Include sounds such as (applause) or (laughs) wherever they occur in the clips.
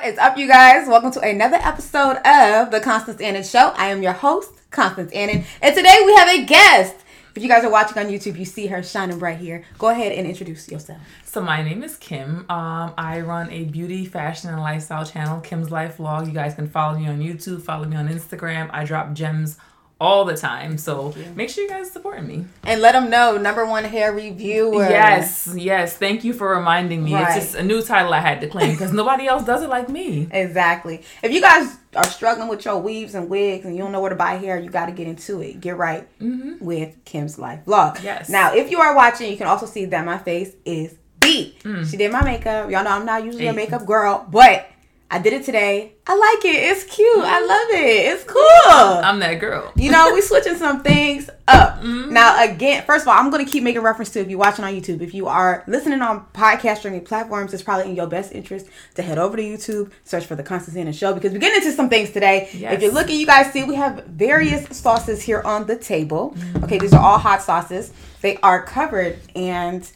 What is up, you guys? Welcome to another episode of The Constance Annan Show. I am your host, Constance Annan, and today we have a guest. If you guys are watching on YouTube, you see her shining bright here. Go ahead and introduce yourself. So my name is Kim. Um, I run a beauty, fashion, and lifestyle channel, Kim's Life Vlog. You guys can follow me on YouTube, follow me on Instagram. I drop gems all the time. So make sure you guys supporting me. And let them know, number one hair reviewer. Yes, yes. Thank you for reminding me. Right. It's just a new title I had to claim because nobody else does it like me. (laughs) Exactly. If you guys are struggling with your weaves and wigs and you don't know where to buy hair, you got to get into it. Get right mm-hmm. with Kim's Life Vlog. Yes. Now, if you are watching, you can also see that my face is beat. Mm. She did my makeup. Y'all know I'm not usually a makeup girl, but I did it today. I like it. It's cute. I mm-hmm. love it. It's cool. I'm that girl. You know, we switching some things up. Mm-hmm. Now, again, first of all, I'm going to keep making reference to if you're watching on YouTube. If you are listening on podcast streaming platforms, it's probably in your best interest to head over to YouTube, search for the Constance Annan Show because we're getting into some things today. Yes. If you're looking, you guys see we have various sauces here on the table. Mm-hmm. Okay, these are all hot sauces. They are covered and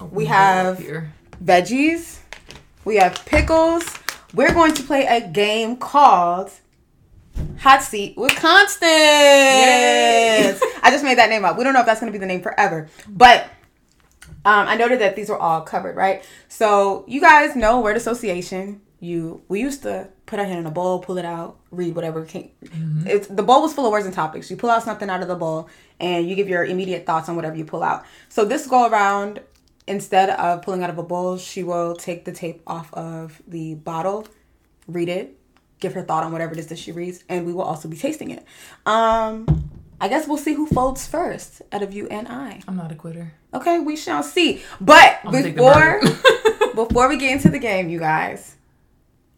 oh, We have- veggies. We have pickles. We're going to play a game called Hot Seat with Constance. I just made that name up. We don't know if that's going to be the name forever, but um, I noted that these were all covered, right? So you guys know word association. You we used to put our hand in a bowl, pull it out, read whatever came. It's, the bowl was full of words and topics. You pull out something out of the bowl, and you give your immediate thoughts on whatever you pull out. So this go around, instead of pulling out of a bowl, she will take the tape off of the bottle, read it, give her thought on whatever it is that she reads, and we will also be tasting it. Um, I guess we'll see who folds first out of you and I. I'm not a quitter. Okay, we shall see. But I'm gonna take the before (laughs) (laughs) before we get into the game, you guys,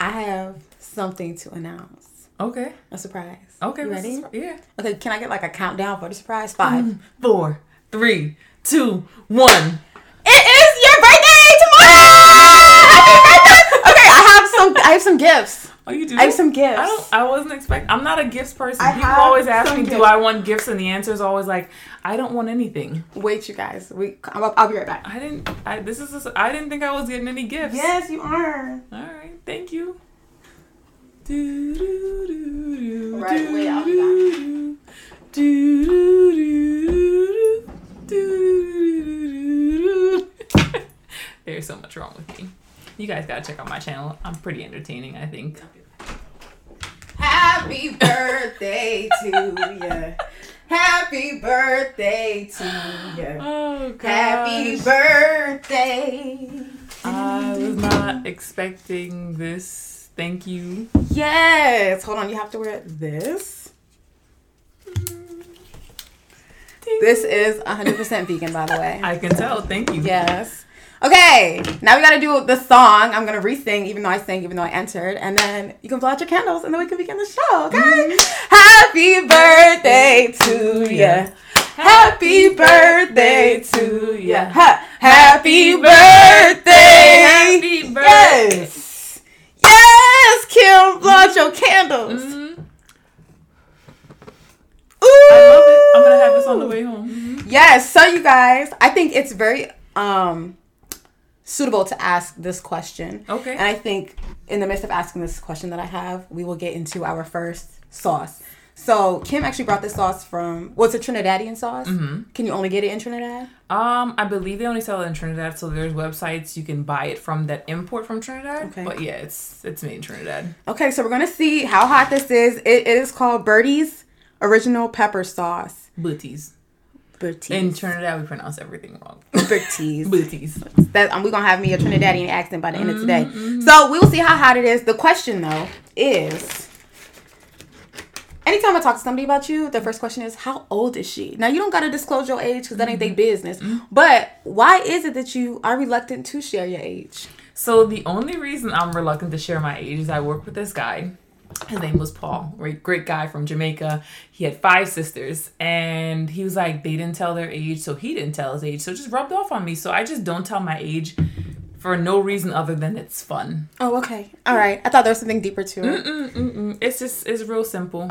I have something to announce. okay. A surprise. Okay. You ready? Yeah. Okay, can I get like a countdown for the surprise? Five. (laughs) Four, three, two, one. It is your birthday tomorrow. Happy birthday! Okay, I have some. I have some gifts. Oh, you do? I have some gifts. I don't. I wasn't expecting. I'm not a gifts person. I People always ask some me, "Do. I want gifts?" And the answer is always like, "I don't want anything." Wait, you guys. We. I'll, I'll be right back. I didn't. I this is. I didn't think I was getting any gifts. Yes, you are. All right. Thank you. Do, do, do, do, Right, do, wait, I'll be do, do, do, do, do, do. There's so much wrong with me. You guys gotta check out my channel. I'm pretty entertaining, I think. Happy birthday to you. Happy birthday to you. Oh god. Happy birthday. I was not expecting this. Thank you. Yes. Hold on. You have to wear this. This is 100% vegan, by the way. I can tell. Thank you. Yes. Okay. Now we got to do the song. I'm to re-sing, even though I sang, even though I entered. And then you can blow out your candles, and then we can begin the show, okay? Happy birthday to you. Happy birthday to you. Ha- Happy birthday. Happy birthday. Yes. Yes, Kim, blow out your candles. Mhm. Ooh. I love it. I'm gonna have this on the way home. Yes, so you guys, I think it's very um suitable to ask this question. Okay. And I think in the midst of asking this question that I have, we will get into our first sauce. So Kim actually brought this sauce from what's a Trinidadian sauce? Mm-hmm. Can you only get it in Trinidad? Um, I believe they only sell it in Trinidad, so there's websites you can buy it from that import from Trinidad. Okay. But yeah, it's it's made in Trinidad. Okay, so we're gonna see how hot this is. It, it is called Birdie's Original Pepper Sauce. Booties. In Trinidad, we pronounce everything wrong. Birdie's. Booties. that um, we're gonna have me a Trinidadian accent by the end of today. So we will see how hot it is. The question though is anytime I talk to somebody about you, the first question is how old is she? Now you don't gotta disclose your age because that ain't their business. But why is it that you are reluctant to share your age? So the only reason I'm reluctant to share my age is I work with this guy. His name was Paul, great great guy from Jamaica. He had five sisters, and he was like they didn't tell their age, so he didn't tell his age, so it just rubbed off on me. So I just don't tell my age for no reason other than it's fun. Oh, okay. All right. I thought there was something deeper to it. Mm-mm-mm. It's just it's real simple.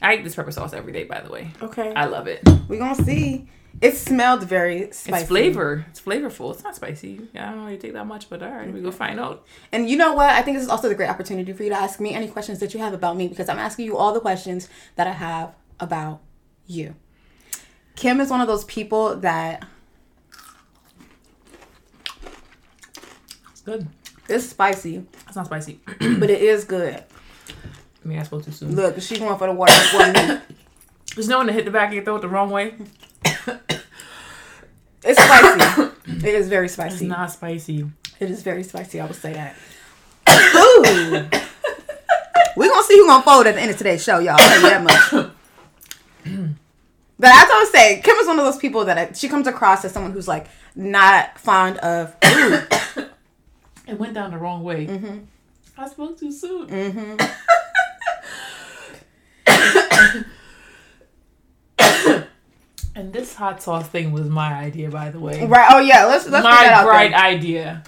I eat this pepper sauce every day, by the way. Okay. I love it. we gonna see. It smelled very spicy. It's flavor. It's flavorful. It's not spicy. I don't really take that much, but all right, we go find out. And you know what? I think this is also the great opportunity for you to ask me any questions that you have about me because I'm asking you all the questions that I have about you. Kim is one of those people that It's good. it's spicy, It's not spicy. (clears throat) but it is good. I mean, I spoke too soon. Look, she going for the water. (coughs) There's no one to hit the back of your throat the wrong way. It's spicy. it is very It's spicy. not spicy. It is very spicy. I would say that. Ooh. We're gonna see who gonna fold at the end of today's show, y'all. I'll tell you that much. But as I was saying, Kim is one of those people that I, she comes across as someone who's like not fond of. It went down the wrong way. Mm-hmm. I spoke too soon. And this hot sauce thing was my idea, by the way. right? Oh yeah, let's let's that my out bright there. idea.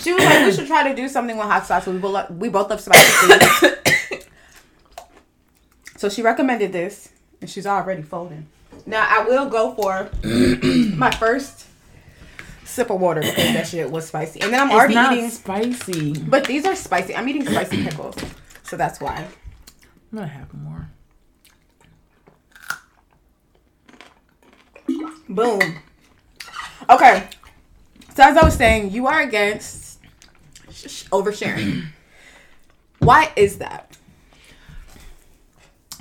She was like, we should try to do something with hot sauce. We both we both love spicy food. (coughs) so she recommended this, and she's already folding. Now I will go for (coughs) my first sip of water because that shit was spicy, and then I'm It's already eating. spicy. But these are spicy. I'm eating spicy pickles, so that's why. I'm gonna have more. Boom. Okay. So as I was saying, you are against sh- sh- oversharing. (clears throat) Why is that?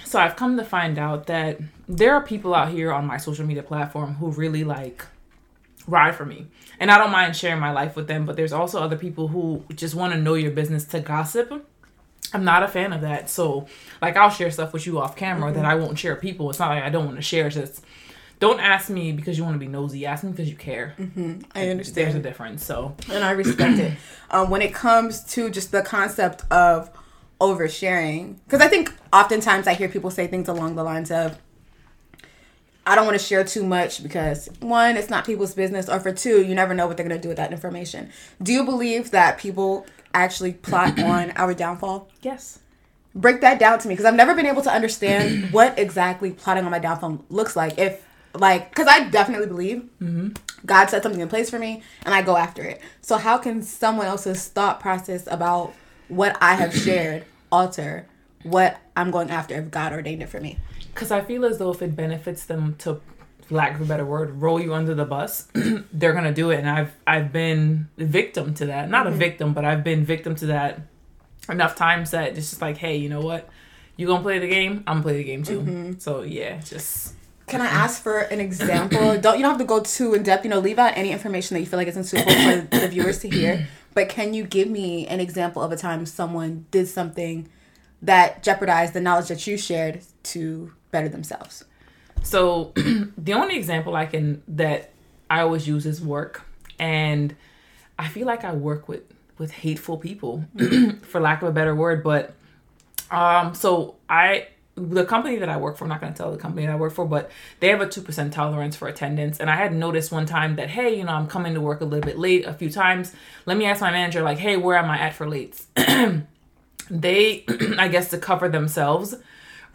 So I've come to find out that there are people out here on my social media platform who really like ride for me. And I don't mind sharing my life with them, but there's also other people who just want to know your business to gossip. I'm not a fan of that. So like I'll share stuff with you off camera mm-hmm. that I won't share with people. It's not like I don't want to share. It's just don't ask me because you want to be nosy. Ask me because you care. I There's a difference. So and I respect it. (clears throat) Um, when it comes to just the concept of oversharing, because I think oftentimes I hear people say things along the lines of, "I don't want to share too much because one, it's not people's business, or for two, you never know what they're gonna do with that information." Do you believe that people actually plot (clears throat) on our downfall? yes. break that down to me because I've never been able to understand what exactly plotting on my downfall looks like. If like, because I definitely believe God set something in place for me and I go after it. So how can someone else's thought process about what I have (clears throat) shared alter what I'm going after if God ordained it for me? Because I feel as though if it benefits them to, lack of a better word, roll you under the bus, (clears throat) they're gonna do it. And I've I've been victim to that. Not a mm-hmm. victim, but I've been victim to that enough times that it's just like, hey, you know what? You gonna play the game? I'm gonna play the game too. Mm-hmm. So yeah, just Can I ask for an example? (clears throat) don't you don't have to go too in depth. You know, leave out any information that you feel like isn't suitable for the (clears throat) viewers to hear. But can you give me an example of a time someone did something that jeopardized the knowledge that you shared to better themselves? So (clears throat) the only example I can that I always use is work, and I feel like I work with with hateful people, for lack of a better word. But um, so I the company that I work for, I'm not going to tell the company that I work for, but they have a two percent tolerance for attendance, and I had noticed one time that hey, you know, I'm coming to work a little bit late a few times. Let me ask my manager like, hey, where am I at for late? (clears throat) they, (clears throat) I guess, to cover themselves,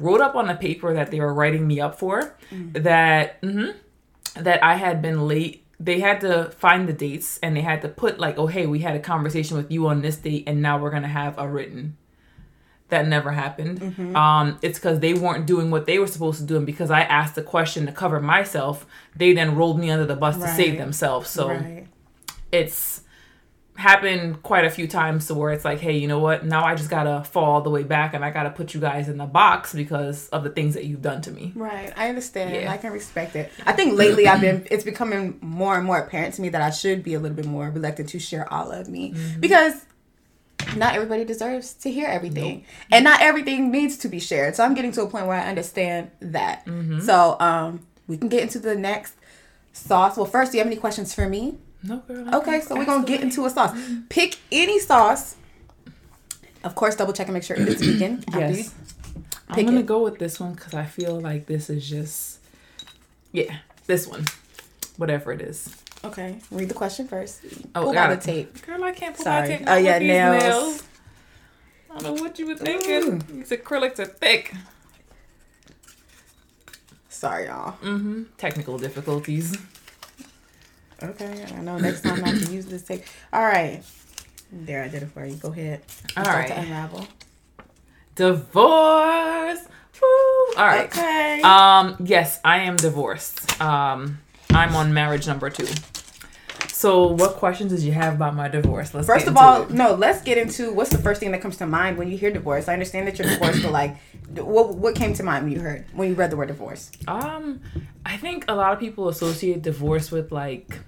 wrote up on a paper that they were writing me up for that mhm, that I had been late. They had to find the dates and they had to put like, oh hey, we had a conversation with you on this date, and now we're gonna have a written. That never happened. Um, it's because they weren't doing what they were supposed to do, and because I asked the question to cover myself, they then rolled me under the bus to save themselves. So right. it's happened quite a few times to where it's like, hey, you know what? Now I just gotta fall all the way back and I gotta put you guys in the box because of the things that you've done to me. Right. I understand. Yeah. I can respect it. I think lately I've been it's becoming more and more apparent to me that I should be a little bit more reluctant to share all of me because not everybody deserves to hear everything. And not everything needs to be shared. So I'm getting to a point where I understand that. So um we can get into the next sauce. Well, first, do you have any questions for me? No, girl. Okay, so we're gonna get into a sauce. Pick any sauce. Of course, double check and make sure it is vegan. (clears throat) Yes. I'm gonna it. go with this one because I feel like this is just, yeah, this one, whatever it is. Okay, read the question first. Oh, Pull got out it. the tape. Girl, I can't put Sorry. my tape Oh, yeah, with these nails. I don't know what you were thinking. These acrylics are thick. Sorry, y'all. Mm-hmm. Technical difficulties. Okay, I know next time not to use this tape. All right. There, I did it for you. Go ahead. All Start right. to unravel. Divorce. Woo. All right. Okay. Um, yes, I am divorced. Um, I'm on marriage number two. So, what questions did you have about my divorce? Let's First get of all, it. no. Let's get into what's the first thing that comes to mind when you hear divorce. I understand that you're divorced, but like, what what came to mind when you heard when you read the word divorce? Um, I think a lot of people associate divorce with like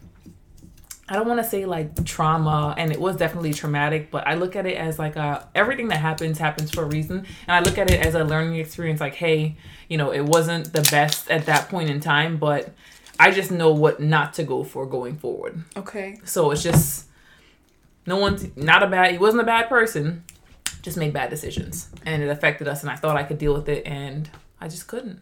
I don't want to say like trauma, and it was definitely traumatic, but I look at it as like a everything that happens happens for a reason, and I look at it as a learning experience. Like, hey, you know, it wasn't the best at that point in time, but I just know what not to go for going forward. Okay. So it's just no one's not a bad. He wasn't a bad person, just made bad decisions, and it affected us. And I thought I could deal with it, and I just couldn't.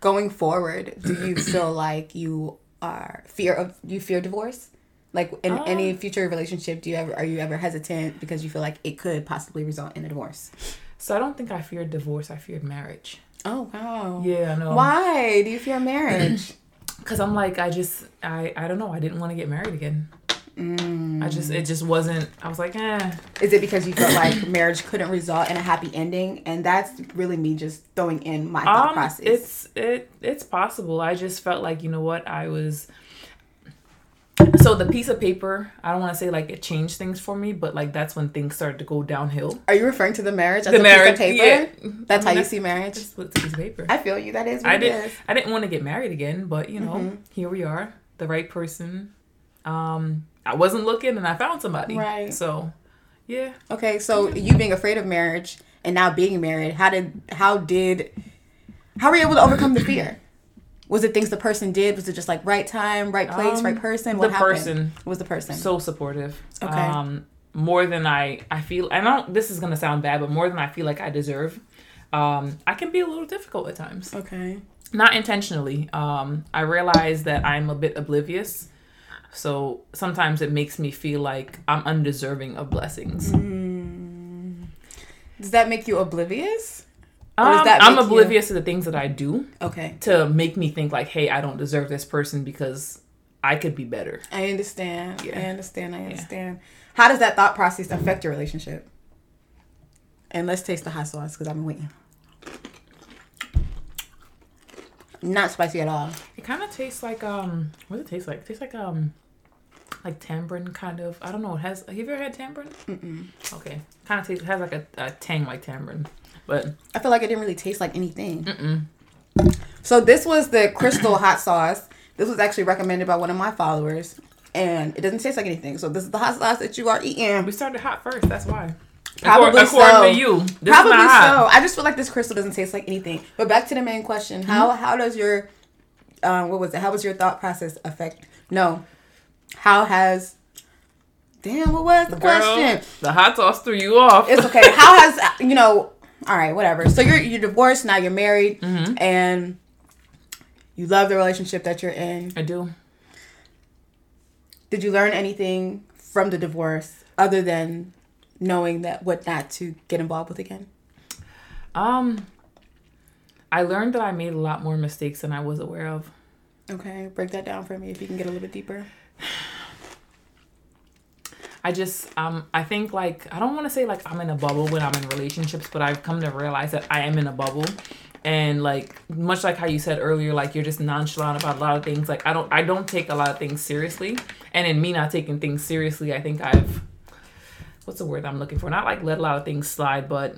Going forward, do you (clears throat) feel like you are fear of you fear divorce? Like in Um, any future relationship, do you ever are you ever hesitant because you feel like it could possibly result in a divorce? So I don't think I feared divorce. I feared marriage. Oh wow. Yeah, I know. Why do you fear marriage? Because I'm like, I just, I, I don't know. I didn't want to get married again. I just, it just wasn't. I was like, eh. Is it because you felt like (coughs) marriage couldn't result in a happy ending? And that's really me just throwing in my thought Um, process. it's it, it's possible. I just felt like, you know what, I was. So the piece of paper, I don't want to say like it changed things for me, but like that's when things started to go downhill. Are you referring to the marriage as The a marriage, piece of paper? yeah. That's I mean, how you that- see marriage. A piece of paper. I feel you. That is what I didn't. is. I didn't want to get married again, but you know, Mm-hmm. here we are, the right person. Um, I wasn't looking, and I found somebody. Right. So, yeah. Okay, so you being afraid of marriage and now being married, how did how did how were you able to overcome the fear? Was it things the person did? Was it just like right time, right place, Um, right person? the happened? person. Was the person. So supportive. Okay. Um, more than I I feel. I don't. This is gonna sound bad, but more than I feel like I deserve. Um, I can be a little difficult at times. okay. Not intentionally. Um, I realize that I'm a bit oblivious. So sometimes it makes me feel like I'm undeserving of blessings. Does that make you oblivious? Um, I'm make you- oblivious to the things that I do Okay. to make me think like, hey, I don't deserve this person because I could be better. I understand. Yeah. I understand. I understand. How does that thought process affect your relationship? And let's taste the hot sauce because I've been waiting. Not spicy at all. It kind of tastes like um, what does it taste like? It tastes like um, like tamarind kind of. I don't know. It has. Have you ever had tamarind? Mm-mm. Okay, kind of tastes. It has like a, a tang like tamarind, but I feel like it didn't really taste like anything. mm-mm. So this was the crystal hot sauce. This was actually recommended by one of my followers, and it doesn't taste like anything. So this is the hot sauce that you are eating. we started hot first. That's why. Probably According, according so. to you, this Probably is not hot. so. I just feel like this crystal doesn't taste like anything. But back to the main question: How Mm-hmm. how does your um, what was it? How was your thought process affect? No, how has damn what was the Girl, question? the hot sauce threw you off. It's okay. (laughs) How has you know? All right, whatever. So you're you're divorced now. You're married, Mm-hmm. and you love the relationship that you're in. I do. Did you learn anything from the divorce other than knowing that what not to get involved with again? Um, I learned that I made a lot more mistakes than I was aware of. Okay, break that down for me if you can get a little bit deeper. (sighs) I just um I think like I don't want to say like I'm in a bubble when I'm in relationships, but I've come to realize that I am in a bubble. And like much like how you said earlier, like you're just nonchalant about a lot of things. Like I don't I don't take a lot of things seriously. And in me not taking things seriously, I think I've what's the word I'm looking for? Not like let a lot of things slide, but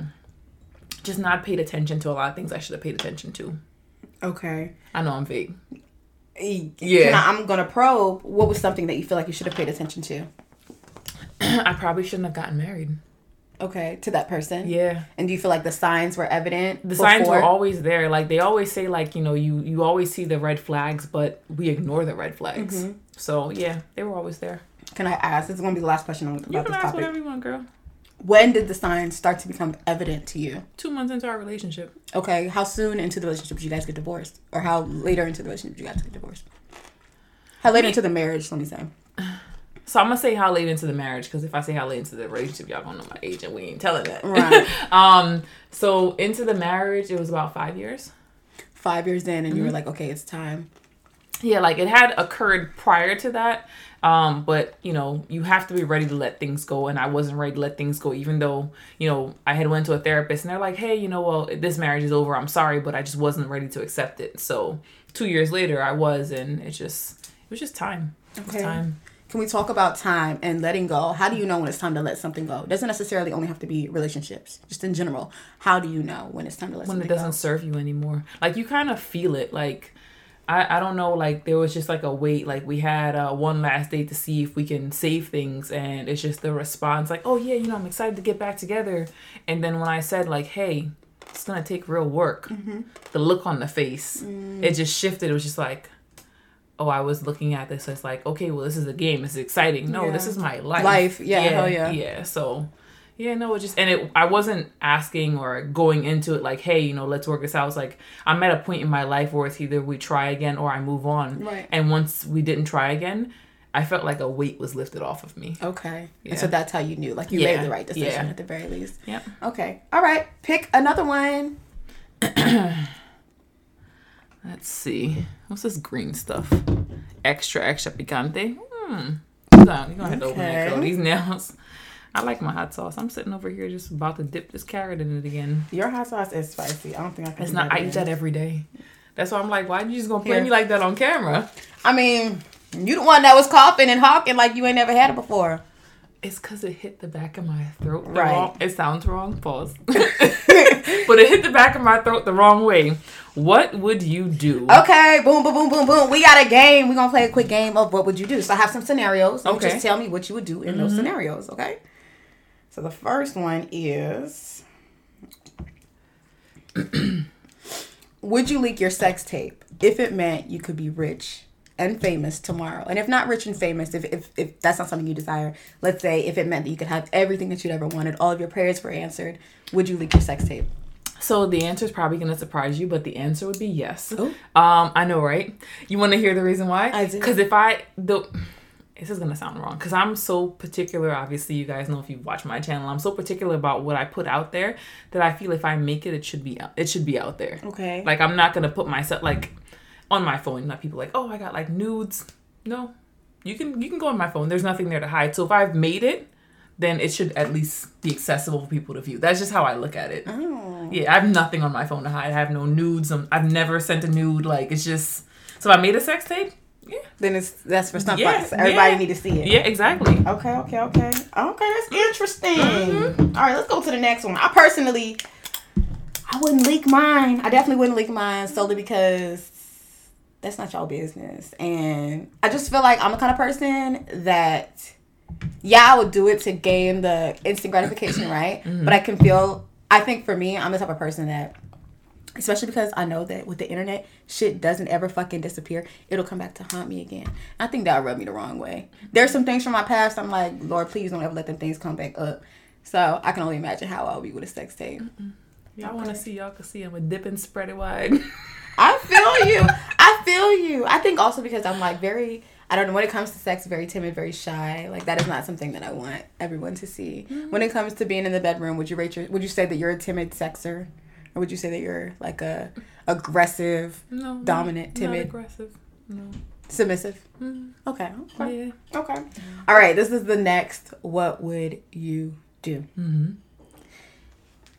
just not paid attention to a lot of things I should have paid attention to. Okay. I know I'm vague. Yeah. Yeah. I'm gonna probe. What was something that you feel like you should have paid attention to? (clears throat) I probably shouldn't have gotten married. Okay, to that person. Yeah. And do you feel like the signs were evident? the signs were always there like they always say like you know you you always see the red flags but we ignore the red flags Mm-hmm. so yeah they were always there Can I ask? This is gonna be the last question on- you about can this ask topic. whatever you want girl When did the signs start to become evident to you? two months into our relationship Okay, how soon into the relationship did you guys get divorced, or how later into the relationship did you guys get divorced? How later into the marriage? Let me say. So i'm gonna say how late into the marriage because if i say how late into the relationship y'all gonna know my age and we ain't telling that Right. (laughs) um so into the marriage it was about five years five years in, and you were Mm-hmm. like, okay, it's time. Yeah, like it had occurred prior to that. Um, but you know, you have to be ready to let things go, and I wasn't ready to let things go, even though you know I had went to a therapist, and they're like, "Hey, you know, well, this marriage is over. I'm sorry, but I just wasn't ready to accept it." So two years later, I was, and it just it was just time. It was Okay. time. Can we talk about time and letting go? How do you know when it's time to let something go? It doesn't necessarily only have to be relationships, just in general. How do you know when it's time to let something go? when it doesn't go? serve you anymore. Like you kind of feel it. Like I, I don't know. Like there was just like a wait. Like we had uh, one last date to see if we can save things, and it's just the response. Like oh yeah, you know I'm excited to get back together. And then when I said like hey, it's gonna take real work, Mm-hmm. the look on the face, Mm. it just shifted. It was just like. Oh, I was looking at this as like, okay, well, this is a game. It's exciting. No, Yeah. this is my life. Life, yeah, hell yeah. yeah. So, yeah, no, it just and it. I wasn't asking or going into it like, hey, you know, let's work this out. It's like I'm at a point in my life where it's either we try again or I move on. Right. And once we didn't try again, I felt like a weight was lifted off of me. Okay. Yeah. And so that's how you knew. Like you Yeah. made the right decision Yeah. at the very least. Yep. Okay. All right. Pick another one. (clears throat) Let's see. What's this green stuff? Extra, extra picante. Hmm. You're gonna have to open that girl. These nails. I like my hot sauce. I'm sitting over here just about to dip this carrot in it again. Your hot sauce is spicy. I don't think I can. It's not. I eat that every day. That's why I'm like, why are you just gonna play Here. me like that on camera? I mean, you the one that was coughing and hawking like you ain't never had it before. It's because it hit the back of my throat. Right. Wrong, it sounds wrong. Pause. (laughs) (laughs) but it hit the back of my throat the wrong way. What would you do? Okay, boom, boom, boom, boom, boom. We got a game. We're gonna play a quick game of what would you do. So I have some scenarios. Okay. Just tell me what you would do in those mm-hmm. scenarios, okay? So the first one is (clears throat) Would you leak your sex tape if it meant you could be rich and famous tomorrow? And if not rich and famous, if, if, if that's not something you desire, let's say if it meant that you could have everything that you'd ever wanted, all of your prayers were answered, would you leak your sex tape? So the answer is probably gonna surprise you, but the answer would be yes. Oh. Um, I know, right? You want to hear the reason why? I do. Because if I the this is gonna sound wrong because I'm so particular. Obviously, you guys know if you watch my channel, I'm so particular about what I put out there that I feel if I make it, it should be out. It should be out there. Okay. Like I'm not gonna put myself like on my phone. Not people like, oh, I got like nudes. No, you can you can go on my phone. There's nothing there to hide. So if I've made it, then it should at least be accessible for people to view. That's just how I look at it. Oh. Yeah, I have nothing on my phone to hide. I have no nudes. Um, I've never sent a nude. Like it's just. So I made a sex tape. Yeah. Then it's that's for stuff Yeah, everybody yeah. need to see it. Yeah, exactly. Okay, okay, okay. Okay, that's interesting. Mm-hmm. All right, let's go to the next one. I personally, I wouldn't leak mine. I definitely wouldn't leak mine solely because that's not y'all business. And I just feel like I'm the kind of person that, yeah, I would do it to gain the instant gratification, (clears throat) right? Mm-hmm. But I can feel, I think for me, I'm the type of person that especially because I know that with the internet, shit doesn't ever fucking disappear. It'll come back to haunt me again. I think that rubbed me the wrong way. There's some things from my past. I'm like, Lord, please don't ever let them things come back up. So I can only imagine how I'll be with a sex tape. Y'all want to see? Y'all can see I'm a dip and spread it wide. I feel (laughs) you. I feel you. I think also because I'm like very. I don't know when it comes to sex, very timid, very shy. Like that is not something that I want everyone to see. When it comes to being in the bedroom, would you rate your? Would you say that you're a timid sexer, or would you say that you're like a aggressive, no. Dominant, timid. aggressive. No. submissive? Mm, Okay. Okay. yeah. Okay. All right. This is the next. What would you do? Mm-hmm.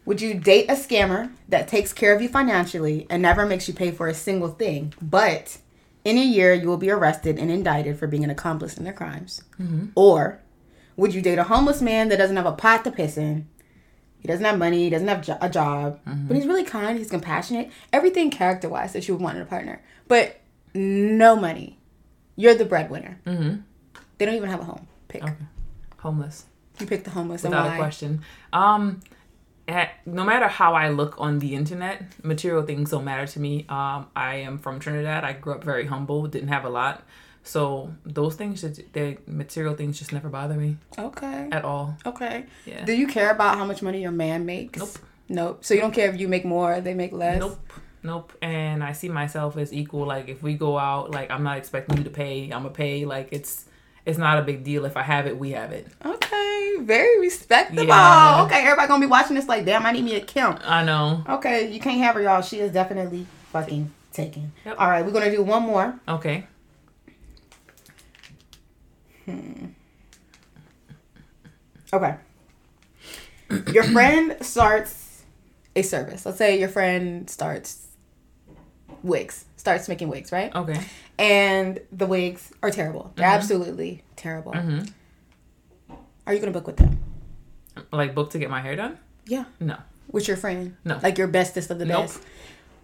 Would you date a scammer that takes care of you financially and never makes you pay for a single thing, but in a year you will be arrested and indicted for being an accomplice in their crimes? Mm-hmm. Or would you date a homeless man that doesn't have a pot to piss in? He doesn't have money, he doesn't have jo- a job, Mm-hmm. but he's really kind, he's compassionate, everything character wise that you would want in a partner, but no money. You're the breadwinner. Mm-hmm. They don't even have a home. Pick. Okay. Homeless. You pick the homeless Without a question. Um, at, no matter how I look on the internet, material things don't matter to me. Um, I am from Trinidad. I grew up very humble, didn't have a lot. So those things, the material things, just never bother me Okay. at all. Okay. Yeah. Do you care about how much money your man makes? Nope. Nope. So you don't care if you make more, they make less. Nope. Nope. And I see myself as equal. Like if we go out, like I'm not expecting you to pay. I'm gonna pay. Like it's it's not a big deal. If I have it, we have it. Okay. Very respectable. Yeah. Okay. Everybody gonna be watching this like, damn, I need me a Kim. I know. Okay. You can't have her, y'all. She is definitely fucking taken. Yep. All right, we're gonna do one more. Okay. Hmm. Okay. Your friend starts a service. Let's say your friend starts wigs, starts making wigs, right? Okay. And the wigs are terrible. They're absolutely terrible. hmm Are you gonna book with them? Like book to get my hair done? Yeah. No. With your friend? No. Like your bestest of the Nope. best?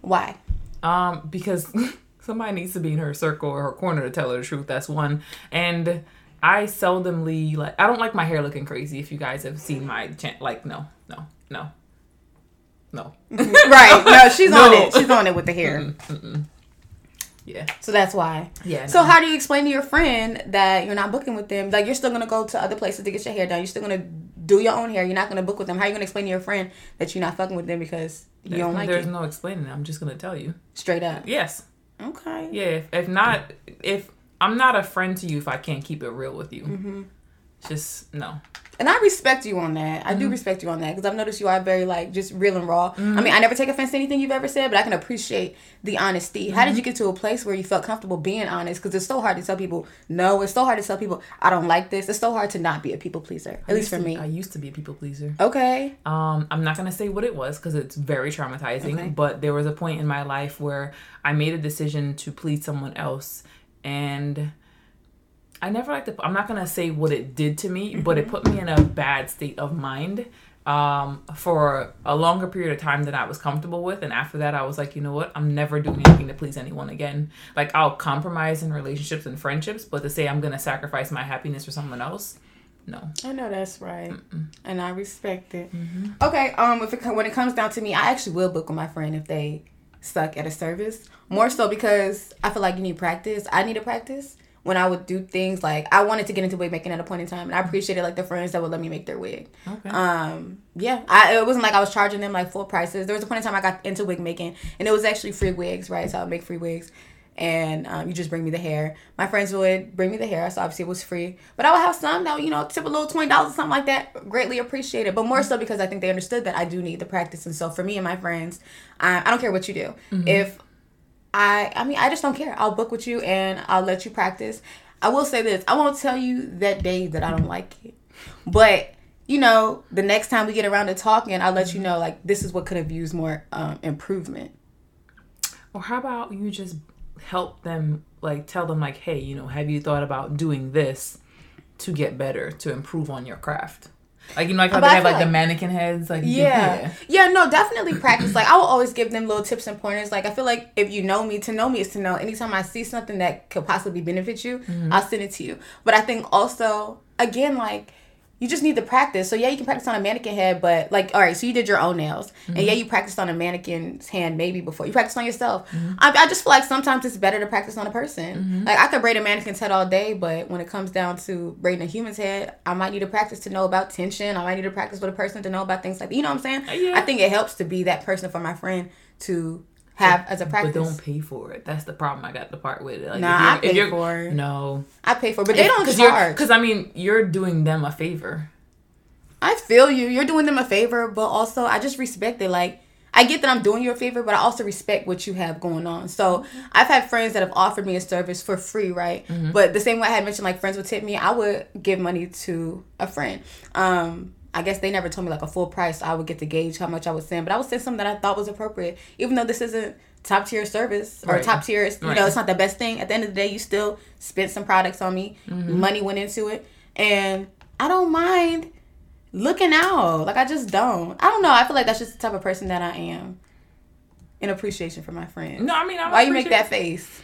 Why? Um, because (laughs) somebody needs to be in her circle or her corner to tell her the truth. That's one. And I seldomly like. I don't like my hair looking crazy. If you guys have seen my chan like, no, no, no, no. right. No, she's (laughs) on it. She's on it with the hair. Mm-mm. Yeah, So that's why. yeah. So how do you explain to your friend that you're not booking with them? Like you're still gonna go to other places to get your hair done. You're still gonna do your own hair. You're not gonna book with them. How are you gonna explain to your friend that you're not fucking with them because you There's, don't like there's it? no explaining. I'm just gonna tell you. Straight up. Yes. Okay. Yeah. If, if not, if I'm not a friend to you, if I can't keep it real with you, Mm-hmm. Just no. And I respect you on that. I do Mm-hmm. respect you on that because I've noticed you are very like just real and raw. I mean, I never take offense to anything you've ever said, but I can appreciate the honesty. How Mm-hmm. did you get to a place where you felt comfortable being honest? Because it's so hard to tell people no. It's so hard to tell people I don't like this. It's so hard to not be a people pleaser. At I least for to- me. I used to be a people pleaser. Okay. Um, I'm not gonna say what it was because it's very traumatizing. Okay. But there was a point in my life where I made a decision to please someone else, and I never like to. I'm not gonna say what it did to me, but it put me in a bad state of mind um, for a longer period of time than I was comfortable with. And after that, I was like, you know what? I'm never doing anything to please anyone again. Like I'll compromise in relationships and friendships, but to say I'm gonna sacrifice my happiness for someone else, no. I know that's right, and I respect it. Mm-hmm. Okay, um, if it when it comes down to me, I actually will book with my friend if they suck at a service. More so because I feel like you need practice. I need to practice when I would do things like I wanted to get into wig making at a point in time, and I appreciated like the friends that would let me make their wig. Okay. Um, yeah, I it wasn't like I was charging them like full prices. There was a point in time I got into wig making, and it was actually free wigs, right? So I would make free wigs, and um, you just bring me the hair. My friends would bring me the hair, so obviously it was free. But I would have some that would, you know tip a little twenty dollars or something like that. Greatly appreciated, but more so because I think they understood that I do need the practice, and so for me and my friends, I, I don't care what you do. If I I mean I just don't care. I'll book with you and I'll let you practice. I will say this. I won't tell you that day that I don't like it. But you know, the next time we get around to talking, I'll let you know like this is what could have used more um, improvement. Or how about you just help them, like tell them, like, hey, you know, have you thought about doing this to get better, to improve on your craft? Like you know, like how But they I have feel like the mannequin heads, like you Yeah. yeah. no, definitely practice. Like I will always give them little tips and pointers. Like I feel like if you know me, to know me is to know. Anytime I see something that could possibly benefit you, mm-hmm. I'll send it to you. But I think also, again, like you just need to practice. So yeah, you can practice on a mannequin head, but like, all right, so you did your own nails, and yeah, you practiced on a mannequin's hand maybe before you practiced on yourself. Mm-hmm. I, I just feel like sometimes it's better to practice on a person. Mm-hmm. Like I could braid a mannequin's head all day, but when it comes down to braiding a human's head, I might need to practice to know about tension. I might need to practice with a person to know about things like. You know what I'm saying? Yeah. I think it helps to be that person for my friend to have as a but don't pay for it. That's the problem. I got the part with it. Like, Nah, I if you're, if pay for it. No, I pay for, it, but they don't because charge. Because I mean, you're doing them a favor. I feel you. You're doing them a favor, but also I just respect it. Like I get that I'm doing you a favor, but I also respect what you have going on. So I've had friends that have offered me a service for free, right? But the same way I had mentioned, like friends would tip me, I would give money to a friend. Um, I guess they never told me like a full price. I would get to gauge how much I would send, but I would send something that I thought was appropriate, even though this isn't top tier service or Right. top tier. You Right. know, it's not the best thing. At the end of the day, you still spent some products on me. Money went into it, and I don't mind looking out. Like I just don't. I don't know. I feel like that's just the type of person that I am. In appreciation for my friends. No, I mean, I Why you make that face?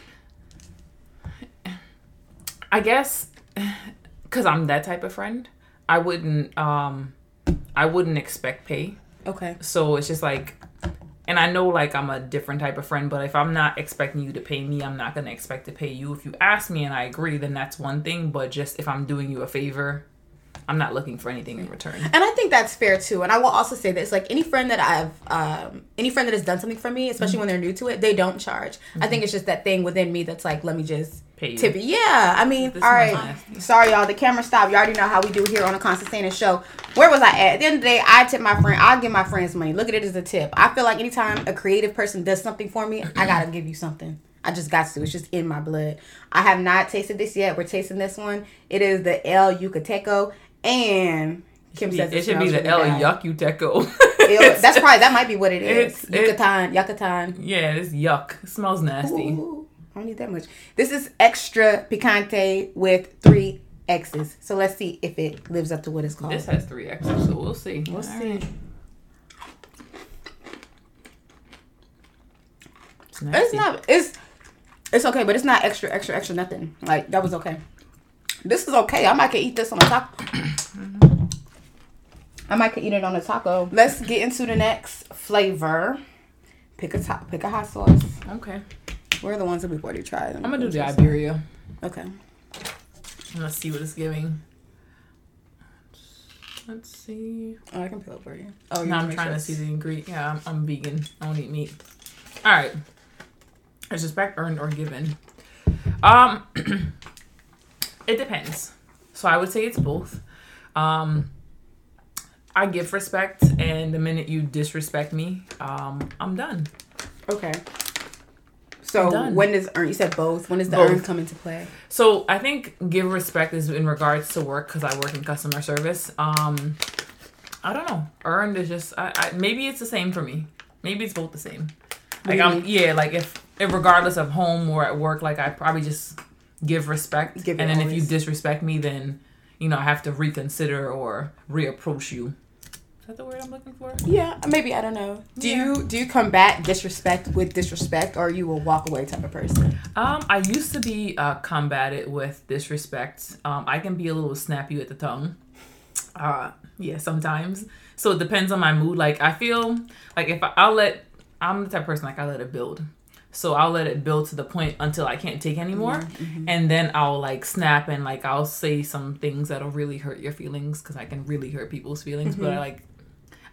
I guess (sighs) because I'm that type of friend, I wouldn't um I wouldn't expect pay. Okay. So it's just like and I know like I'm a different type of friend, but if I'm not expecting you to pay me, I'm not gonna expect to pay you. If you ask me and I agree, then that's one thing. But just if I'm doing you a favor, I'm not looking for anything in return. And I think that's fair too. And I will also say this: like any friend that I've, um, any friend that has done something for me, especially when they're new to it, they don't charge. I think it's just that thing within me that's like, let me just Pay you. tip. Yeah, I mean, This all right. Sorry, y'all. The camera stopped. You already know how we do here on the Constance Annan Show. Where was I at? At the end of the day, I tip my friend. I give my friends money. Look at it as a tip. I feel like anytime a creative person does something for me, I gotta give you something. I just got to. It's just in my blood. I have not tasted this yet. We're tasting this one. It is the El Yucateco, and Kim says it should be the El. Yucateco. (laughs) (laughs) That's probably that might be what it is. It's- it- Yucatan, Yucatan. yeah, it's yuck. It smells nasty. Ooh, I don't need that much. This is extra picante with three X's. So let's see if it lives up to what it's called. This has three X's, so we'll see. We'll All see. right. It's, It's not. It's it's okay, but it's not extra, extra, extra. Nothing. Like that was okay. This is okay. I might could eat this on a taco. I might could eat it on a taco. Let's get into the next flavor. Pick a top. Pick a hot sauce. Okay. Where are the ones that we've already tried? I'm gonna do the Iberia. Okay. Let's see what it's giving. Let's see. Oh, I can peel it for you. Oh, you now I'm trying sure to see the ingredient. Yeah, I'm, I'm vegan. I don't eat meat. All right. Is respect earned or given? Um, (clears throat) it depends. So I would say it's both. Um, I give respect, and the minute you disrespect me, um, I'm done. Okay. So Done. when does earn? You said both. When does the Both. earn come into play? So I think give respect is in regards to work because I work in customer service. Um, I don't know. Earned is just I, I maybe it's the same for me. Maybe it's both the same. Like I'm yeah. Like if, if regardless of home or at work, like I probably just give respect. Give and then if you disrespect me, then you know I have to reconsider or reapproach you. Is that the word I'm looking for? Yeah, maybe I don't know. Do Yeah. you do you combat disrespect with disrespect, or you will walk away type of person? Um, I used to be uh, combated with disrespect. Um, I can be a little snappy with the tongue. Uh, yeah, sometimes. So it depends on my mood. Like I feel like if I, I'll let, I'm the type of person like I let it build. So I'll let it build to the point until I can't take anymore, and then I'll like snap and like I'll say some things that'll really hurt your feelings because I can really hurt people's feelings. But I like,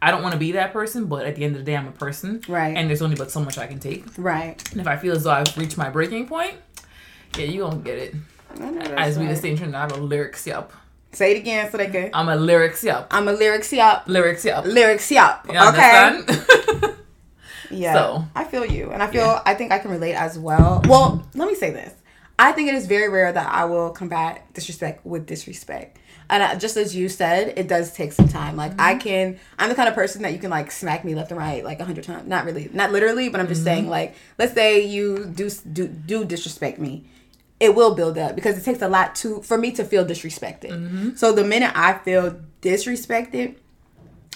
I don't want to be that person. But at the end of the day, I'm a person, Right. And there's only but so much I can take. Right. And if I feel as though I've reached my breaking point, yeah, you gonna get it. I know that's As we right. the same trend, I have a lyrics yup. Say it again so they can. I'm a lyrics yup. I'm a lyrics yup. Lyrics yup. Lyrics yup. You okay. (laughs) Yeah. So. I feel you, and I feel I think I can relate as well. Well, let me say this: I think it is very rare that I will combat disrespect with disrespect. And just as you said, it does take some time. Like I mm-hmm. can, I'm the kind of person that you can like smack me left and right like a hundred times. Not really, not literally, but I'm just saying mm-hmm. like, let's say you do do do disrespect me, it will build up because it takes a lot to for me to feel disrespected. Mm-hmm. So the minute I feel disrespected,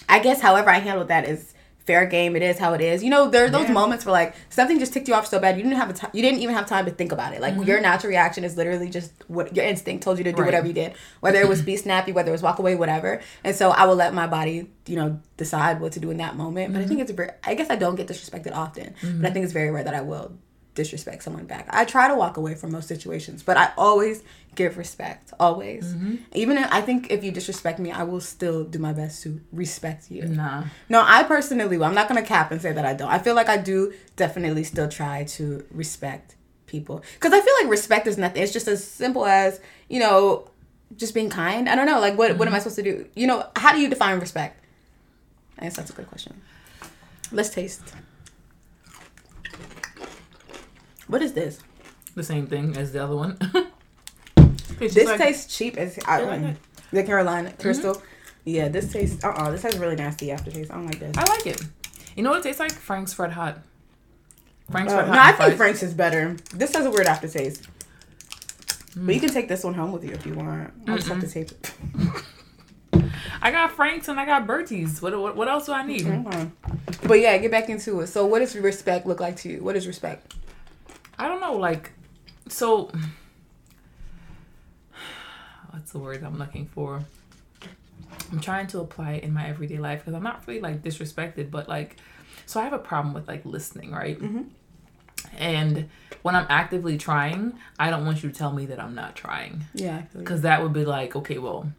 I guess however I handle that is fair game. It is how it is. You know, there are those Yeah. moments where like something just ticked you off so bad you didn't have a time. You didn't even have time to think about it. Like mm-hmm. your natural reaction is literally just what your instinct told you to do. Right. Whatever you did, whether it was be snappy, whether it was walk away, whatever. And so I will let my body, you know, decide what to do in that moment. But I mm-hmm. think it's very. I guess I don't get disrespected often, but I mm-hmm. think it's very rare that I will disrespect someone back. I try to walk away from most situations, but I always give respect. Always. Mm-hmm. Even if, I think if you disrespect me, I will still do my best to respect you. nah. No, I personally will. I'm not gonna cap and say that I don't. I feel like I do definitely still try to respect people because I feel like respect is nothing. It's just as simple as you know, just being kind. I don't know. Like, what what am I mm-hmm. supposed to do? You know, how do you define respect? I guess that's a good question. Let's taste. What is this? The same thing as the other one. (laughs) This like- tastes cheap as I, like the Carolina Crystal. Yeah, this tastes. Uh uh This has really nasty aftertaste. I don't like this. I like it. You know what it tastes like? Frank's Red Hot. Frank's Uh, Red Hot. no, I think fries. Frank's is better. This has a weird aftertaste. But Mm. you can take this one home with you if you want. I'll just have to taste it. (laughs) I got Frank's and I got Bertie's. What, what what else do I need? Okay. But yeah, get back into it. So, what does respect look like to you? What is respect? I don't know, like, so. (sighs) What's the word I'm looking for? I'm trying to apply it in my everyday life because I'm not really like disrespected, but like, so I have a problem with like listening, right? Mm-hmm. And when I'm actively trying, I don't want you to tell me that I'm not trying Yeah, I feel you. because that would be like, okay, well,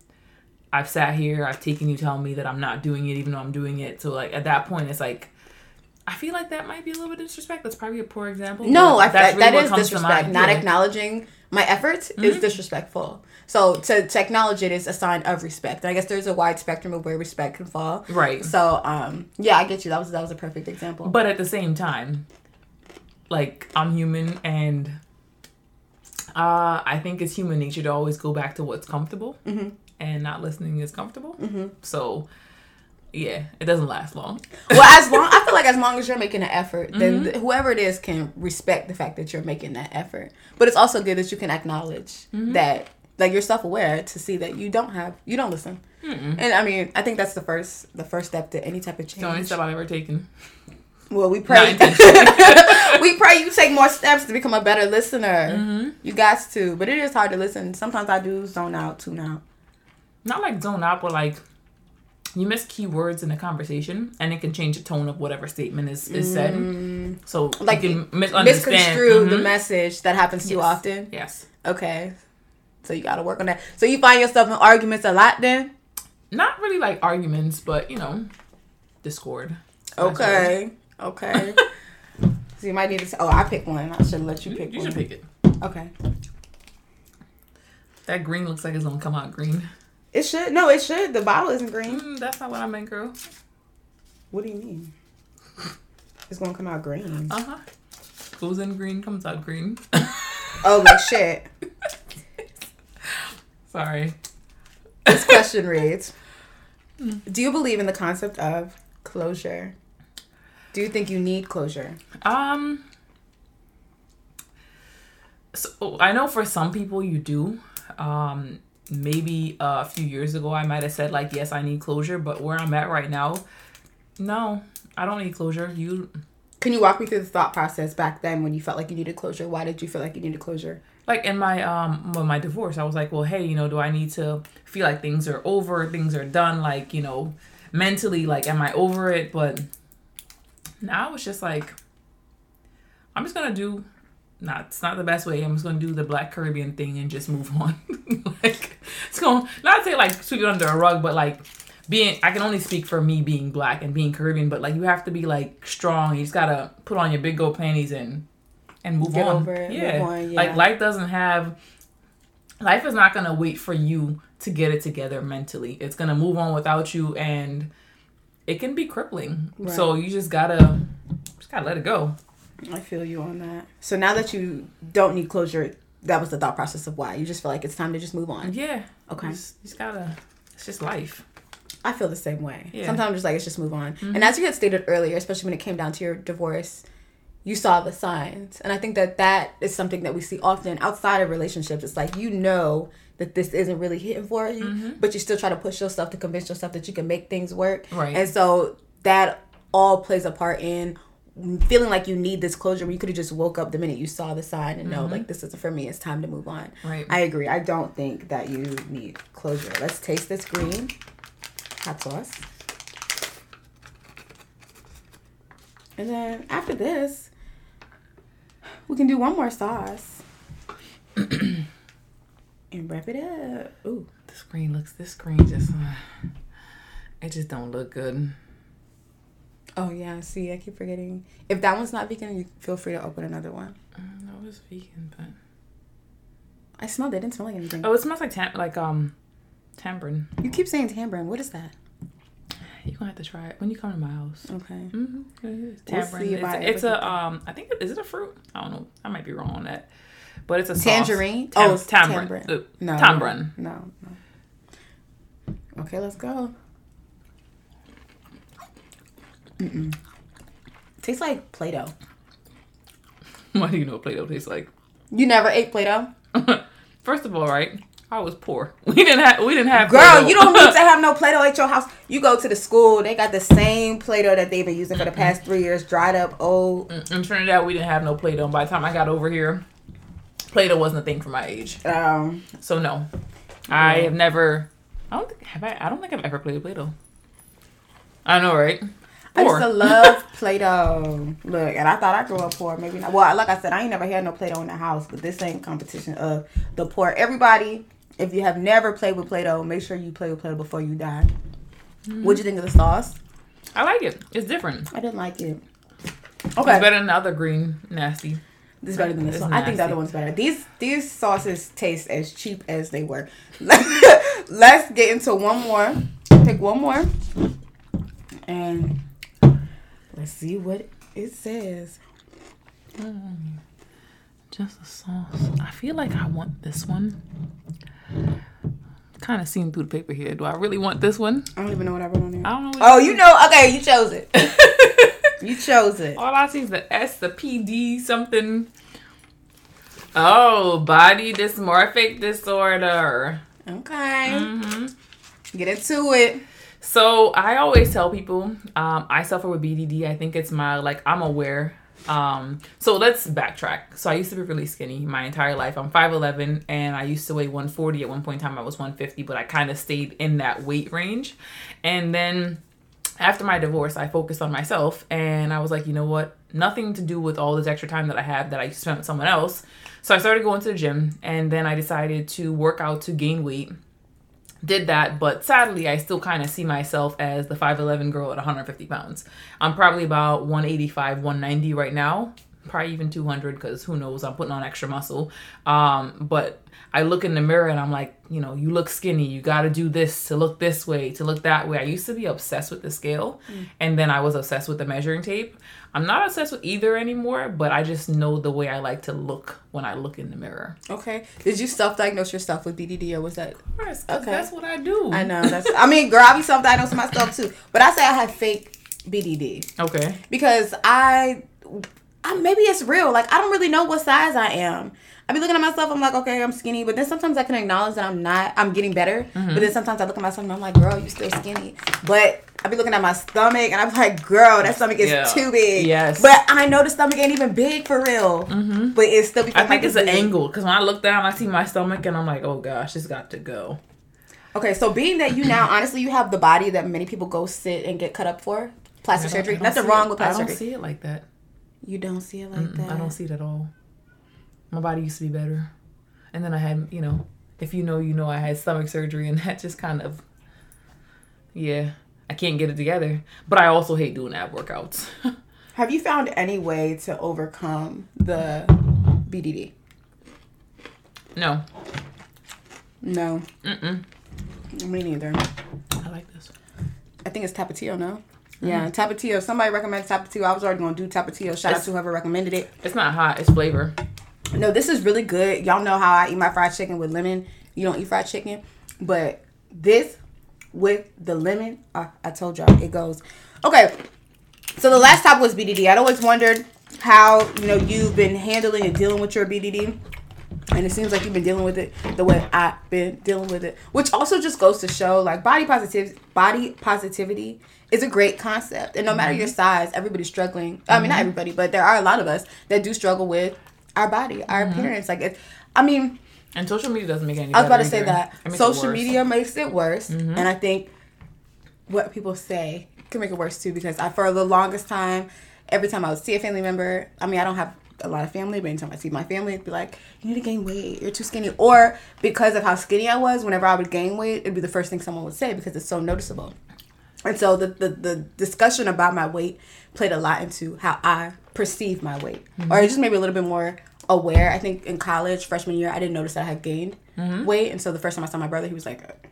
I've sat here, I've taken you telling me that I'm not doing it, even though I'm doing it. So like at that point, it's like, I feel like that might be a little bit disrespect. That's probably a poor example. No, I, that's that, that is disrespect. Not Yeah. acknowledging my efforts is disrespectful. So to, to acknowledge it is a sign of respect. And I guess there's a wide spectrum of where respect can fall. Right. So um yeah, I get you. That was that was a perfect example. But at the same time, like I'm human and uh I think it's human nature to always go back to what's comfortable Mm-hmm. and not listening is comfortable. So yeah, it doesn't last long. well, as long I feel like as long as you're making an effort, then Mm-hmm. whoever it is can respect the fact that you're making that effort. But it's also good that you can acknowledge Mm-hmm. that like you're self aware to see that you don't have you don't listen. And I mean, I think that's the first the first step to any type of change. the only step I've ever taken. Well, we pray. (laughs) we pray you take more steps to become a better listener. Mm-hmm. You got to, but it is hard to listen. Sometimes I do zone out, tune out. not like zone out, but like you miss key words in a conversation and it can change the tone of whatever statement is, is said. So Mm. Like, you can misunderstand. Misconstrue the Mhm. message that happens too Yes. often. Yes. Okay, so you got to work on that. So you find yourself in arguments a lot then. Not really like arguments, but you know, discord. Okay, okay. (laughs) so you might need to. Say, oh, I picked one. I should let you You, pick you one. should pick it. Okay, That green looks like it's gonna come out green. It should. No, it should. The bottle isn't green. Mm, that's not what I meant, girl. What do you mean? It's gonna come out green. Uh huh. Goes in green, comes out green. (laughs) Oh, like shit. Sorry. This question reads (laughs) Do you believe in the concept of closure? Do you think you need closure? Um. So I know for some people you do. Um, maybe uh, a few years ago I might have said like, yes, I need closure. But where I'm at right now, no, I don't need closure. You Can you walk me through the thought process back then when you felt like you needed closure? Why did you feel like you needed closure? like in my um with my divorce, I was like, well, hey, you know, do I need to feel like things are over, things are done, like you know, mentally, like, am I over it? But now it's just like, I'm just gonna do. Not, it's not the best way. I'm just gonna do the Black Caribbean thing and just move on. (laughs) like, it's gonna not say like sweep it under a rug, but like being. I can only speak for me being black and being Caribbean, but like you have to be like strong. You just gotta put on your big gold panties and and move Get on. over it, Yeah. move on, like life doesn't have. Life is not gonna wait for you to get it together mentally. It's gonna move on without you, and it can be crippling. Right. So you just gotta just gotta let it go. I feel you on that. So now that you don't need closure, that was the thought process of why. You just feel like it's time to just move on. Yeah. Okay. You just, you just gotta. It's just life. I feel the same way. Yeah. Sometimes I'm just like it's just move on. And mm-hmm. as you had stated earlier, especially when it came down to your divorce, you saw the signs. And I think that that is something that we see often outside of relationships. It's like you know that this isn't really hitting for you, mm-hmm. but you still try to push yourself to convince yourself that you can make things work. Right. And so that all plays a part in feeling like you need this closure where you could have just woke up the minute you saw the sign and know like this isn't for me it's time to move on Right. i agree i don't think that you need closure let's taste this green hot sauce and then after this we can do one more sauce (clears throat) and wrap it up ooh The screen looks. This screen just. uh, it just don't look good. Oh yeah see i keep forgetting if that one's not vegan you feel free to open another one Mm, No, it's vegan, but i smelled it, it didn't smell like anything oh, it smells like tam- like um, tamarind. you keep saying tamarind what is that You're gonna have to try it when you come to my house. okay Mm-hmm. We'll see it's, it's a um. I think it, is it a fruit? I don't know. I might be wrong on that, but it's a sauce. Tangerine? Tam- Oh, tamarind. Uh, No. tamarind. No, no. Okay, let's go. Mm-mm. Tastes like Play-Doh. (laughs) What do you know what Play-Doh tastes like? You never ate Play-Doh? (laughs) First of all, right? I was poor. (laughs) We didn't have. We didn't have. Girl, Play-Doh. you don't need to have no Play-Doh at your house. You go to the school, they got the same Play-Doh that they've been using for the past three years, dried up, old. In Trinidad, we didn't have no Play-Doh. By the time I got over here, Play-Doh wasn't a thing for my age. Um, So no, I have never. I don't think have I. I don't think I've ever played Play-Doh. I know, right? I used to love Play-Doh. Look, and I thought I grew up poor. Maybe not. Well, like I said, I ain't never had no Play-Doh in the house, but this ain't competition of the poor. Everybody, if you have never played with Play-Doh, make sure you play with Play-Doh before you die. Mm-hmm. What'd you think of the sauce? I like it. It's different. I didn't like it. Okay. It's better than the other green nasty. This is better than this It's one. I think the other one's better. These these sauces taste as cheap as they were. (laughs) Let's get into one more. Pick one more. And let's see what it says. Just a sauce. I feel like I want this one. Kind of seen through the paper here. Do I really want this one? I don't even know what I wrote on there. I don't know. What Oh, you know. Okay, you chose it. (laughs) You chose it. All I see is the S, the PD, something. Oh, body dysmorphic disorder. Okay. hmm Get into it. So I always tell people um, I suffer with BDD. I think it's mild. Like I'm aware. Um, so let's backtrack. So I used to be really skinny my entire life. I'm 5'11 and I used to weigh 140. At one point in time, I was 150, but I kind of stayed in that weight range. And then after my divorce, I focused on myself and I was like, you know what? Nothing to do with all this extra time that I have that I spent with someone else. So I started going to the gym and then I decided to work out to gain weight did that, but sadly, I still kind of see myself as the 5'11 girl at 150 pounds. I'm probably about 185, 190 right now, probably even 200 because who knows, I'm putting on extra muscle. Um, but I look in the mirror and I'm like, you know, you look skinny, you got to do this to look this way, to look that way. I used to be obsessed with the scale, mm. and then I was obsessed with the measuring tape. I'm not obsessed with either anymore, but I just know the way I like to look when I look in the mirror. Okay. Did you self-diagnose yourself with BDD or was that? Yes, Okay. that's what I do. I know. That's. I mean, girl, I be self-diagnosing myself too. But I say I have fake BDD. Okay. because I, I maybe it's real. Like I don't really know what size I am. I be looking at myself. I'm like, okay, I'm skinny. But then sometimes I can acknowledge that I'm not. I'm getting better. Mm-hmm. But then sometimes I look at myself and I'm like, girl, you still skinny. But I be looking at my stomach and I'm like, girl, that stomach is Yeah. too big. Yes. But I know the stomach ain't even big for real. Mm-hmm. But it's still. I think it's an angle because when I look down, I see my stomach and I'm like, oh gosh, it's got to go. Okay, so being that you now, honestly, you have the body that many people go sit and get cut up for plastic surgery. Nothing wrong it. with I don't surgery. see it like that. You don't see it like Mm-mm, that. I don't see it at all. My body used to be better, and then I had, you know, if you know, you know, I had stomach surgery, and (laughs) that just kind of, yeah, I can't get it together. But I also hate doing ab workouts. (laughs) Have you found any way to overcome the BDD? no, No, mm-mm. me neither. I like this. I think it's Tapatio, no? Mm-hmm. Yeah, Tapatio. Somebody recommends Tapatio, I was already going to do Tapatio. Shout out to whoever recommended it. It's not hot. It's flavor. No, this is really good. Y'all know how I eat my fried chicken with lemon. You don't eat fried chicken. But this with the lemon, uh, I told y'all, it goes. Okay, so the last topic was BDD. I'd always wondered how, you know, you've been handling and dealing with your BDD. And it seems like you've been dealing with it the way I've been dealing with it, which also just goes to show like body positivity. Body positivity is a great concept, and no matter your size, everybody's struggling. I mean, not everybody, but there are a lot of us that do struggle with our body, our mm-hmm. appearance. Like, it, I mean, And social media doesn't make any. I was about to say that It makes it social media makes it worse, mm-hmm. and I think what people say can make it worse too. Because I, for the longest time, every time I would see a family member, I mean, I don't have a lot of family, but anytime I see my family, it'd be like, "You need to gain weight. You're too skinny." Or because of how skinny I was, whenever I would gain weight, it'd be the first thing someone would say because it's so noticeable. And so the, the, the discussion about my weight played a lot into how I perceive my weight. Or mm-hmm. it just maybe a little bit more aware. I think in college, freshman year, I didn't notice that I had gained mm-hmm. weight. And so the first time I saw my brother, he was like,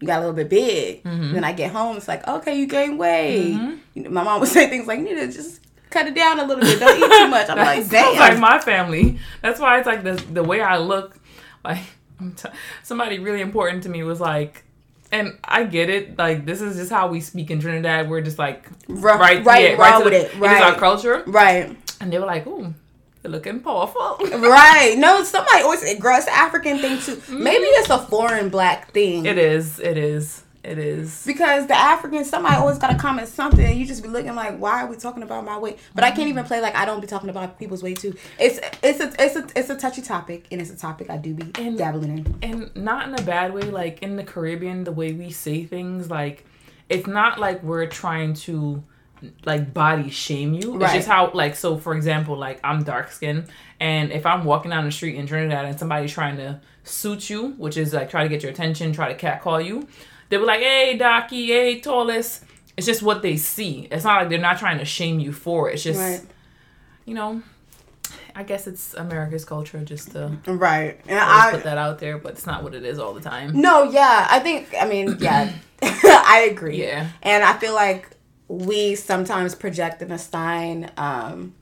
you got a little bit big. Mm-hmm. Then I get home, it's like, okay, you gained weight. Mm-hmm. You know, my mom would (laughs) say things like, you need to just cut it down a little bit. Don't eat too much. I'm like, (laughs) damn. like my family. That's why it's like the the way I look. Like (laughs) I'm t- somebody really important to me was like, and I get it. Like this is just how we speak in Trinidad. We're just like Ru- right, right, yeah, right to with the- it, It is our culture, right. and they were like, "Ooh, looking powerful." (laughs) Right. No, somebody always say, girl, it's an African thing too. Mm-hmm. Maybe it's a foreign black thing. It is. It is. It is. Because the African, somebody always got to comment something, and you just be looking like, why are we talking about my weight? But I can't mm-hmm. even play like I don't be talking about people's weight too. It's it's a it's a it's a touchy topic, and it's a topic I do be And- dabbling in. and not in a bad way like in the caribbean the way we say things like it's not like we're trying to like body shame you it's Right. just how like so for example like i'm dark skinned and if i'm walking down the street in trinidad and somebody's trying to suit you which is like try to get your attention try to catcall you they'll be like hey docky hey tallest it's just what they see it's not like they're not trying to shame you for it it's just Right. you know, I guess it's America's culture just to Right. And I put that out there, but it's not what it is all the time. No, yeah. I think I mean, yeah. (coughs) (laughs) I agree. Yeah. And I feel like we sometimes project and assign um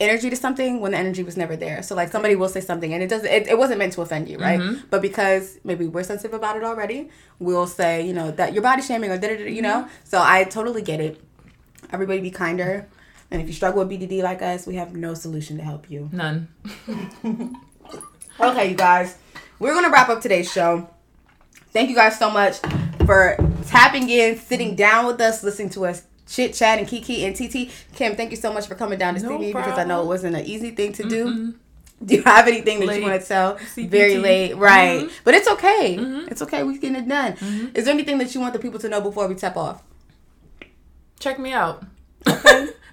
energy to something when the energy was never there. So like somebody will say something and it doesn't it, it wasn't meant to offend you, right? Mm-hmm. But because maybe we're sensitive about it already, we'll say, you know, that your body shaming or da da da, you know? Mm-hmm. So I totally get it. Everybody be kinder. And if you struggle with BDD like us, we have no solution to help you. None. (laughs) Okay, you guys, we're gonna wrap up today's show. Thank you guys so much for tapping in, sitting down with us, listening to us chit chat and Kiki and TT. Kim, thank you so much for coming down to see No me because I know it wasn't an easy thing to do. (laughs) Do you have anything that you want to tell? CPT. Very late, right? Mhm. But it's okay. Mhm. It's okay. We're getting it done. Is there anything that you want the people to know before we tap off? Check me out. (laughs)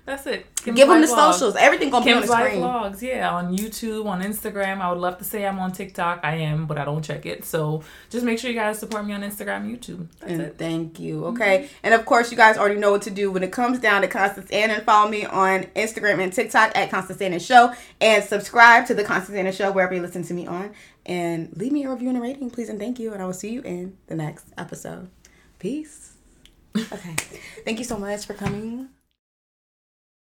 That's it. Kim's Give them the Life Vlog. socials. Everything gonna be on Kim's the screen. Vlogs, yeah, on YouTube, on Instagram. I would love to say I'm on TikTok. I am, but I don't check it. So just make sure you guys support me on Instagram, YouTube. That's And it. thank you. Mm-hmm. Okay. And of course, you guys already know what to do when it comes down to Constance Annan. Follow me on Instagram and TikTok at Constance Annan Show. And subscribe to the Constance Annan Show wherever you listen to me on. And leave me a review and a rating, please. And thank you. And I will see you in the next episode. Peace. (laughs) Okay. thank you so much for coming.